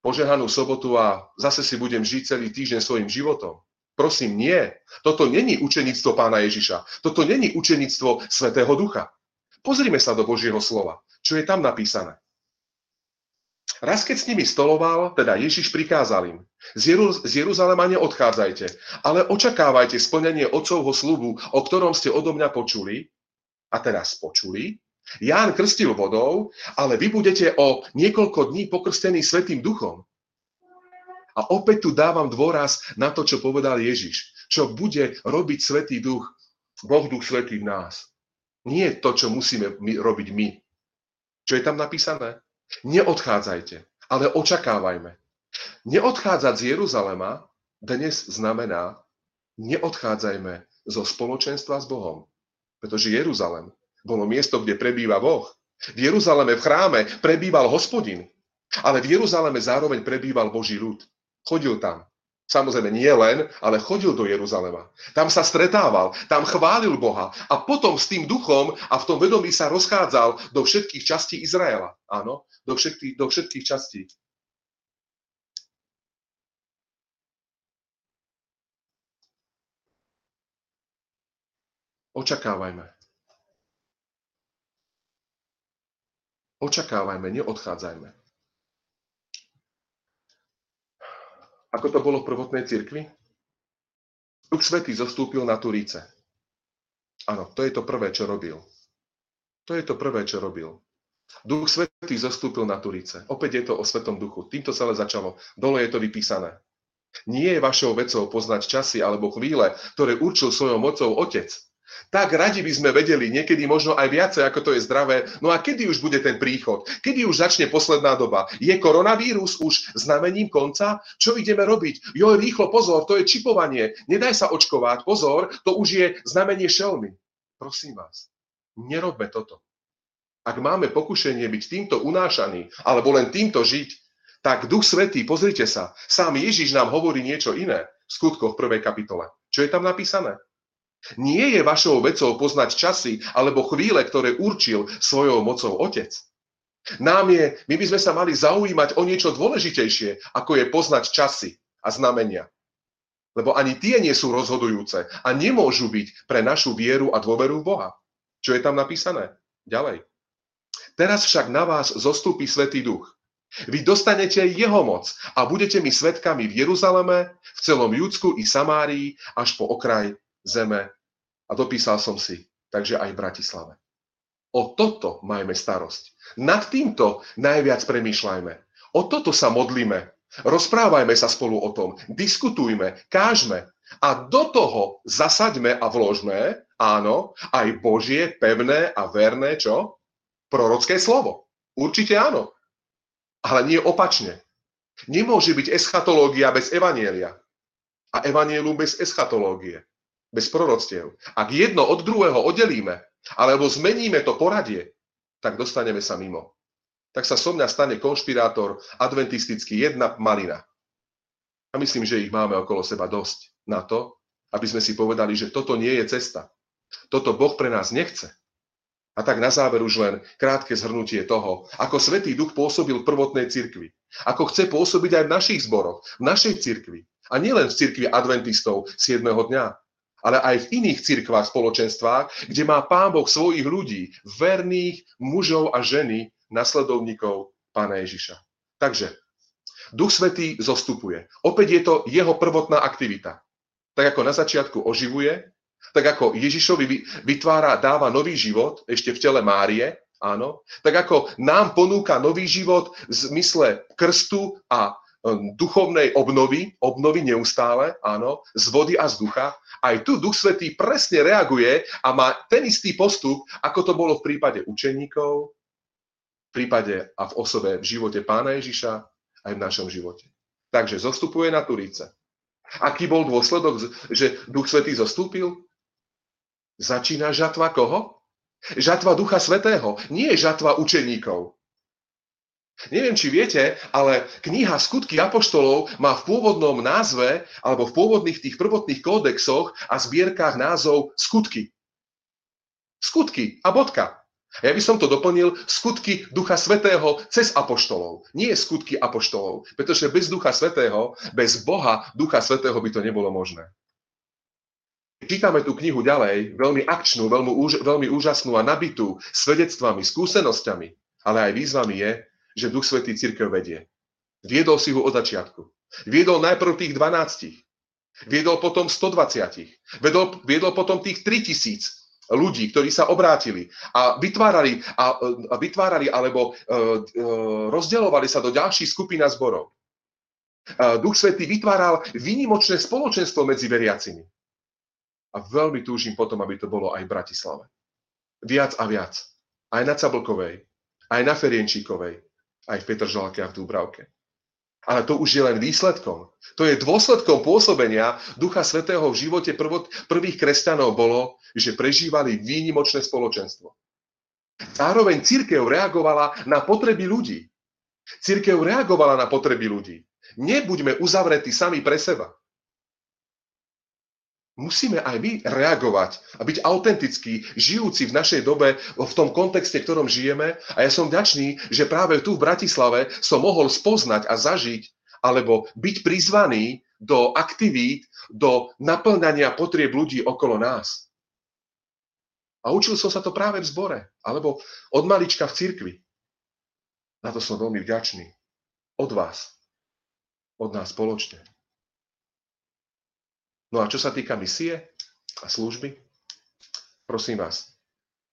požehanú sobotu a zase si budem žiť celý týždeň svojim životom. Prosím, nie. Toto není učenictvo pána Ježiša. Toto není učenictvo Svetého Ducha. Pozrime sa do Božieho slova. Čo je tam napísané? Raz keď s nimi stoloval, teda Ježiš prikázal im, z, Jeru- z Jeruzalema neodchádzajte, ale očakávajte splnenie Otcovho slubu, o ktorom ste odo mňa počuli, a teraz počuli, Ján krstil vodou, ale vy budete o niekoľko dní pokrstení Svetým duchom. A opäť tu dávam dôraz na to, čo povedal Ježiš. Čo bude robiť Svetý duch, Boh duch Svetý v nás. Nie to, čo musíme my, robiť my. Čo je tam napísané? Neodchádzajte, ale očakávajme. Neodchádzať z Jeruzalema dnes znamená, neodchádzajme zo spoločenstva s Bohom. Pretože Jeruzalem bolo miesto, kde prebýva Boh. V Jeruzaleme v chráme prebýval hospodin, ale v Jeruzaleme zároveň prebýval Boží ľud. Chodil tam. Samozrejme nie len, ale chodil do Jeruzalema. Tam sa stretával, tam chválil Boha a potom s tým duchom a v tom vedomí sa rozchádzal do všetkých častí Izraela. Áno, do všetkých, do všetkých častí. Očakávajme. Očakávajme, neodchádzajme. Ako to bolo v prvotnej cirkvi? Duch Svetý zostúpil na Turíce. Áno, to je to prvé, čo robil. To je to prvé, čo robil. Duch Svetý zostúpil na Turíce. Opäť je to o Svetom duchu. Týmto celé začalo. Dole je to vypísané. Nie je vašou vecou poznať časy alebo chvíle, ktoré určil svojou mocou Otec, tak radi by sme vedeli, niekedy možno aj viacej, ako to je zdravé. No a kedy už bude ten príchod? Kedy už začne posledná doba? Je koronavírus už znamením konca? Čo ideme robiť? Jo, rýchlo, pozor, to je čipovanie. Nedaj sa očkovať, pozor, to už je znamenie šelmy. Prosím vás, nerobme toto. ak máme pokušenie byť týmto unášaný, alebo len týmto žiť, tak Duch Svetý, pozrite sa, sám Ježiš nám hovorí niečo iné v skutkoch prvej kapitole. Čo je tam napísané? Nie je vašou vecou poznať časy alebo chvíle, ktoré určil svojou mocou Otec. Nám je, my by sme sa mali zaujímať o niečo dôležitejšie, ako je poznať časy a znamenia. Lebo ani tie nie sú rozhodujúce a nemôžu byť pre našu vieru a dôveru v Boha. Čo je tam napísané? Ďalej. Teraz však na vás zostúpi Svetý Duch. Vy dostanete jeho moc a budete mi svetkami v Jeruzaleme, v celom Judsku i Samárii, až po okraj zeme. A dopísal som si, takže aj v Bratislave. O toto majme starosť. Nad týmto najviac premýšľajme. O toto sa modlíme. Rozprávajme sa spolu o tom. Diskutujme, kážme. A do toho zasaďme a vložme, áno, aj Božie, pevné a verné, čo? Prorocké slovo. Určite áno. Ale nie opačne. Nemôže byť eschatológia bez evanielia. A evanielu bez eschatológie. Bez proroctiev. Ak jedno od druhého oddelíme, alebo zmeníme to poradie, tak dostaneme sa mimo. Tak sa so mňa stane konšpirátor adventistický jedna malina. A myslím, že ich máme okolo seba dosť na to, aby sme si povedali, že toto nie je cesta. Toto Boh pre nás nechce. A tak na záver už len krátke zhrnutie toho, ako Svetý Duch pôsobil v prvotnej cirkvi. Ako chce pôsobiť aj v našich zboroch, v našej cirkvi. A nielen v cirkvi adventistov 7. dňa, ale aj v iných cirkvách, spoločenstvách, kde má Pán Boh svojich ľudí, verných mužov a ženy, nasledovníkov Pána Ježiša. Takže, Duch Svetý zostupuje. Opäť je to jeho prvotná aktivita. Tak ako na začiatku oživuje, tak ako Ježišovi vytvára, dáva nový život, ešte v tele Márie, áno, tak ako nám ponúka nový život v zmysle krstu a duchovnej obnovy, obnovy neustále, áno, z vody a z ducha. Aj tu Duch Svetý presne reaguje a má ten istý postup, ako to bolo v prípade učeníkov, v prípade a v osobe v živote Pána Ježiša, aj v našom živote. Takže zostupuje na Turíce. Aký bol dôsledok, že Duch Svetý zostúpil? Začína žatva koho? Žatva Ducha Svetého. Nie žatva učeníkov. Neviem, či viete, ale kniha Skutky Apoštolov má v pôvodnom názve, alebo v pôvodných tých prvotných kódexoch a zbierkách názov Skutky. Skutky a bodka. Ja by som to doplnil skutky Ducha Svetého cez Apoštolov. Nie skutky Apoštolov, pretože bez Ducha Svetého, bez Boha Ducha Svetého by to nebolo možné. Čítame tú knihu ďalej, veľmi akčnú, veľmi, veľmi úžasnú a nabitú svedectvami, skúsenosťami, ale aj výzvami je, že Duch Svetý církev vedie. Viedol si ho od začiatku. Viedol najprv tých 12. Viedol potom 120. Viedol, viedol potom tých 3000 ľudí, ktorí sa obrátili a vytvárali, a, a vytvárali alebo uh, uh, rozdeľovali sa do ďalších skupín a zborov. Uh, Duch Svetý vytváral výnimočné spoločenstvo medzi veriacimi. A veľmi túžim potom, aby to bolo aj v Bratislave. Viac a viac. Aj na Cablkovej, aj na Ferienčíkovej, aj v Petržalke a v Dúbravke. Ale to už je len výsledkom. To je dôsledkom pôsobenia Ducha Svetého v živote prvot, prvých kresťanov bolo, že prežívali výnimočné spoločenstvo. Zároveň církev reagovala na potreby ľudí. Církev reagovala na potreby ľudí. Nebuďme uzavretí sami pre seba musíme aj my reagovať a byť autentickí, žijúci v našej dobe, v tom kontexte, v ktorom žijeme. A ja som vďačný, že práve tu v Bratislave som mohol spoznať a zažiť, alebo byť prizvaný do aktivít, do naplňania potrieb ľudí okolo nás. A učil som sa to práve v zbore, alebo od malička v cirkvi. Na to som veľmi vďačný. Od vás. Od nás spoločne. No a čo sa týka misie a služby, prosím vás,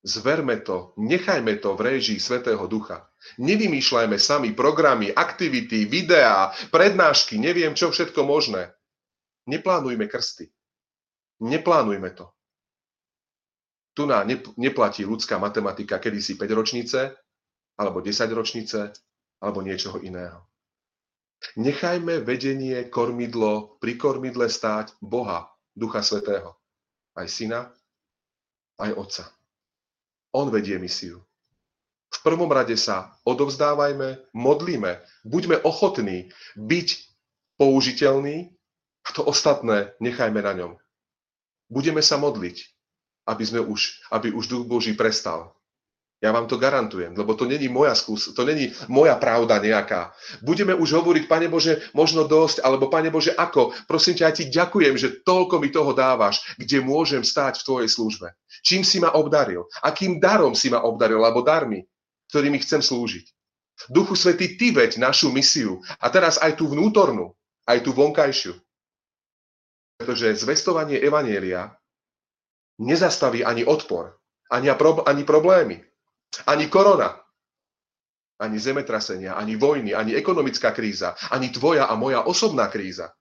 zverme to, nechajme to v réžii Svetého Ducha. Nevymýšľajme sami programy, aktivity, videá, prednášky, neviem čo všetko možné. Neplánujme krsty. Neplánujme to. Tu nám neplatí ľudská matematika kedysi 5 ročnice, alebo 10 ročnice, alebo niečoho iného. Nechajme vedenie kormidlo, pri kormidle stáť Boha, Ducha Svetého. Aj Syna, aj Otca. On vedie misiu. prvom rade sa odovzdávajme, modlíme, buďme ochotní byť použiteľní a to ostatné nechajme na ňom. Budeme sa modliť, aby, sme už, aby už Duch Boží prestal ja vám to garantujem, lebo to není moja skús, to není moja pravda nejaká. Budeme už hovoriť, Pane Bože, možno dosť, alebo Pane Bože, ako? Prosím ťa, ja ti ďakujem, že toľko mi toho dávaš, kde môžem stáť v Tvojej službe. Čím si ma obdaril? Akým darom si ma obdaril, alebo darmi, ktorými chcem slúžiť? Duchu Svetý, Ty veď našu misiu. A teraz aj tú vnútornú, aj tú vonkajšiu. Pretože zvestovanie Evanielia nezastaví ani odpor, ani, ani problémy. Ani korona, ani zemetrasenia, ani vojny, ani ekonomická kríza, ani tvoja a moja osobná kríza.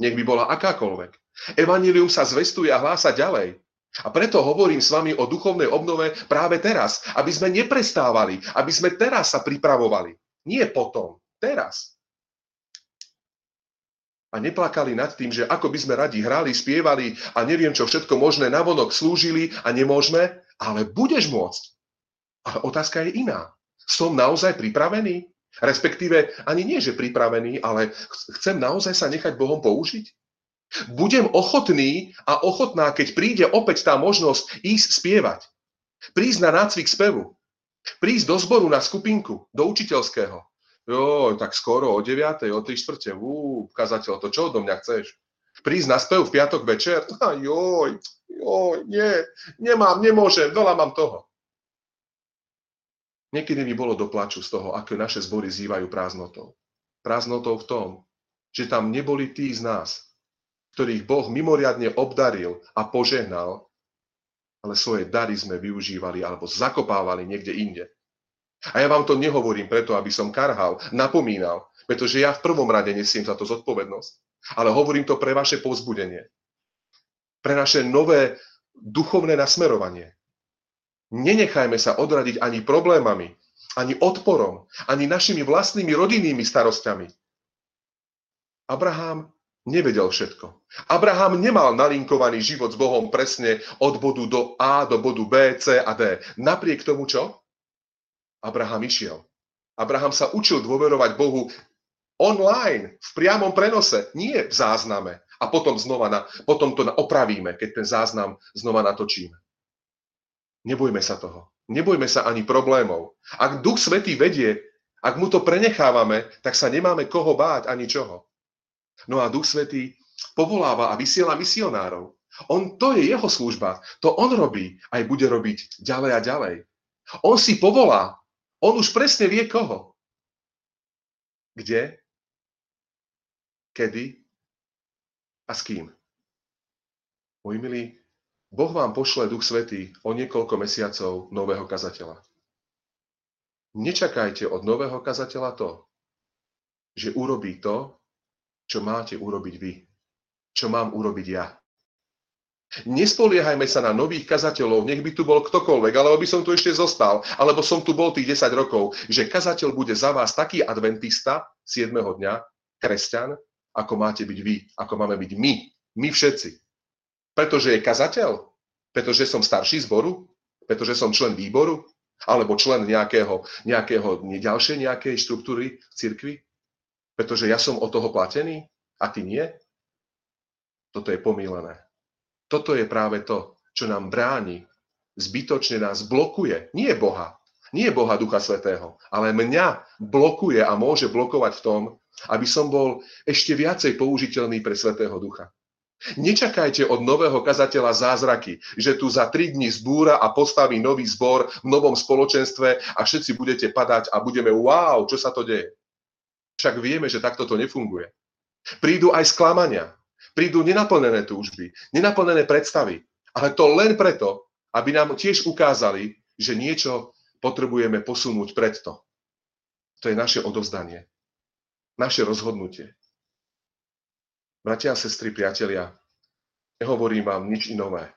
Nech by bola akákoľvek. Evangelium sa zvestuje a hlása ďalej. A preto hovorím s vami o duchovnej obnove práve teraz, aby sme neprestávali, aby sme teraz sa pripravovali. Nie potom, teraz. A neplakali nad tým, že ako by sme radi hrali, spievali a neviem čo všetko možné navonok slúžili a nemôžeme, ale budeš môcť. Ale otázka je iná. Som naozaj pripravený? Respektíve ani nie, že pripravený, ale chcem naozaj sa nechať Bohom použiť? Budem ochotný a ochotná, keď príde opäť tá možnosť ísť spievať. Prísť na nácvik spevu. Prísť do zboru na skupinku, do učiteľského. Jo, tak skoro o 9, o 3 čtvrte. Ú, kazateľ, to čo odo mňa chceš? Prísť na spev v piatok večer? A [LAUGHS] joj, joj, nie, nemám, nemôžem, veľa mám toho. Niekedy mi bolo do plaču z toho, ako naše zbory zývajú prázdnotou. Prázdnotou v tom, že tam neboli tí z nás, ktorých Boh mimoriadne obdaril a požehnal, ale svoje dary sme využívali alebo zakopávali niekde inde. A ja vám to nehovorím preto, aby som karhal, napomínal, pretože ja v prvom rade nesiem za to zodpovednosť, ale hovorím to pre vaše povzbudenie, pre naše nové duchovné nasmerovanie, Nenechajme sa odradiť ani problémami, ani odporom, ani našimi vlastnými rodinnými starosťami. Abraham nevedel všetko. Abraham nemal nalinkovaný život s Bohom presne od bodu do A do bodu B, C a D. Napriek tomu čo? Abraham išiel. Abraham sa učil dôverovať Bohu online, v priamom prenose, nie v zázname. A potom, znova na, potom to opravíme, keď ten záznam znova natočíme. Nebojme sa toho. Nebojme sa ani problémov. Ak Duch Svetý vedie, ak mu to prenechávame, tak sa nemáme koho báť ani čoho. No a Duch Svetý povoláva a vysiela misionárov. On, to je jeho služba. To on robí, aj bude robiť ďalej a ďalej. On si povolá. On už presne vie koho. Kde? Kedy? A s kým? Moji milí, Boh vám pošle Duch Svetý o niekoľko mesiacov nového kazateľa. Nečakajte od nového kazateľa to, že urobí to, čo máte urobiť vy. Čo mám urobiť ja. Nespoliehajme sa na nových kazateľov, nech by tu bol ktokoľvek, alebo by som tu ešte zostal, alebo som tu bol tých 10 rokov, že kazateľ bude za vás taký adventista 7. dňa, kresťan, ako máte byť vy, ako máme byť my, my všetci. Pretože je kazateľ? Pretože som starší zboru? Pretože som člen výboru? Alebo člen nejakého, nejakého ďalšej nejakej štruktúry v cirkvi? Pretože ja som od toho platený a ty nie? Toto je pomílené. Toto je práve to, čo nám bráni, zbytočne nás blokuje. Nie Boha, nie Boha Ducha Svetého, ale mňa blokuje a môže blokovať v tom, aby som bol ešte viacej použiteľný pre Svetého Ducha. Nečakajte od nového kazateľa zázraky, že tu za tri dní zbúra a postaví nový zbor v novom spoločenstve a všetci budete padať a budeme wow, čo sa to deje. Však vieme, že takto to nefunguje. Prídu aj sklamania, prídu nenaplnené túžby, nenaplnené predstavy, ale to len preto, aby nám tiež ukázali, že niečo potrebujeme posunúť predto. To je naše odovzdanie, naše rozhodnutie. Bratia a sestry, priatelia, nehovorím vám nič inové.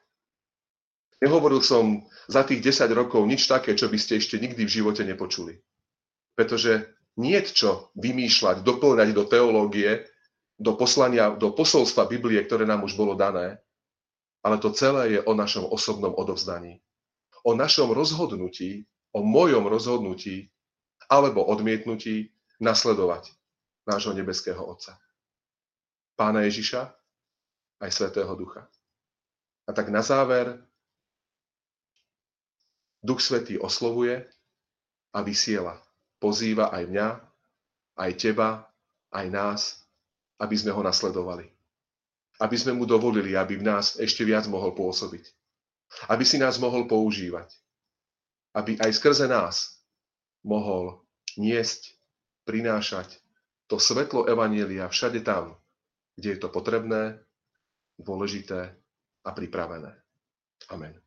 Nehovoril som za tých 10 rokov nič také, čo by ste ešte nikdy v živote nepočuli. Pretože nie čo vymýšľať, doplňať do teológie, do poslania, do posolstva Biblie, ktoré nám už bolo dané, ale to celé je o našom osobnom odovzdaní. O našom rozhodnutí o mojom rozhodnutí alebo odmietnutí nasledovať nášho nebeského Otca. Pána Ježiša aj Svetého Ducha. A tak na záver Duch Svetý oslovuje a vysiela. Pozýva aj mňa, aj teba, aj nás, aby sme ho nasledovali. Aby sme mu dovolili, aby v nás ešte viac mohol pôsobiť. Aby si nás mohol používať. Aby aj skrze nás mohol niesť, prinášať to svetlo Evanielia všade tam, kde je to potrebné, dôležité a pripravené. Amen.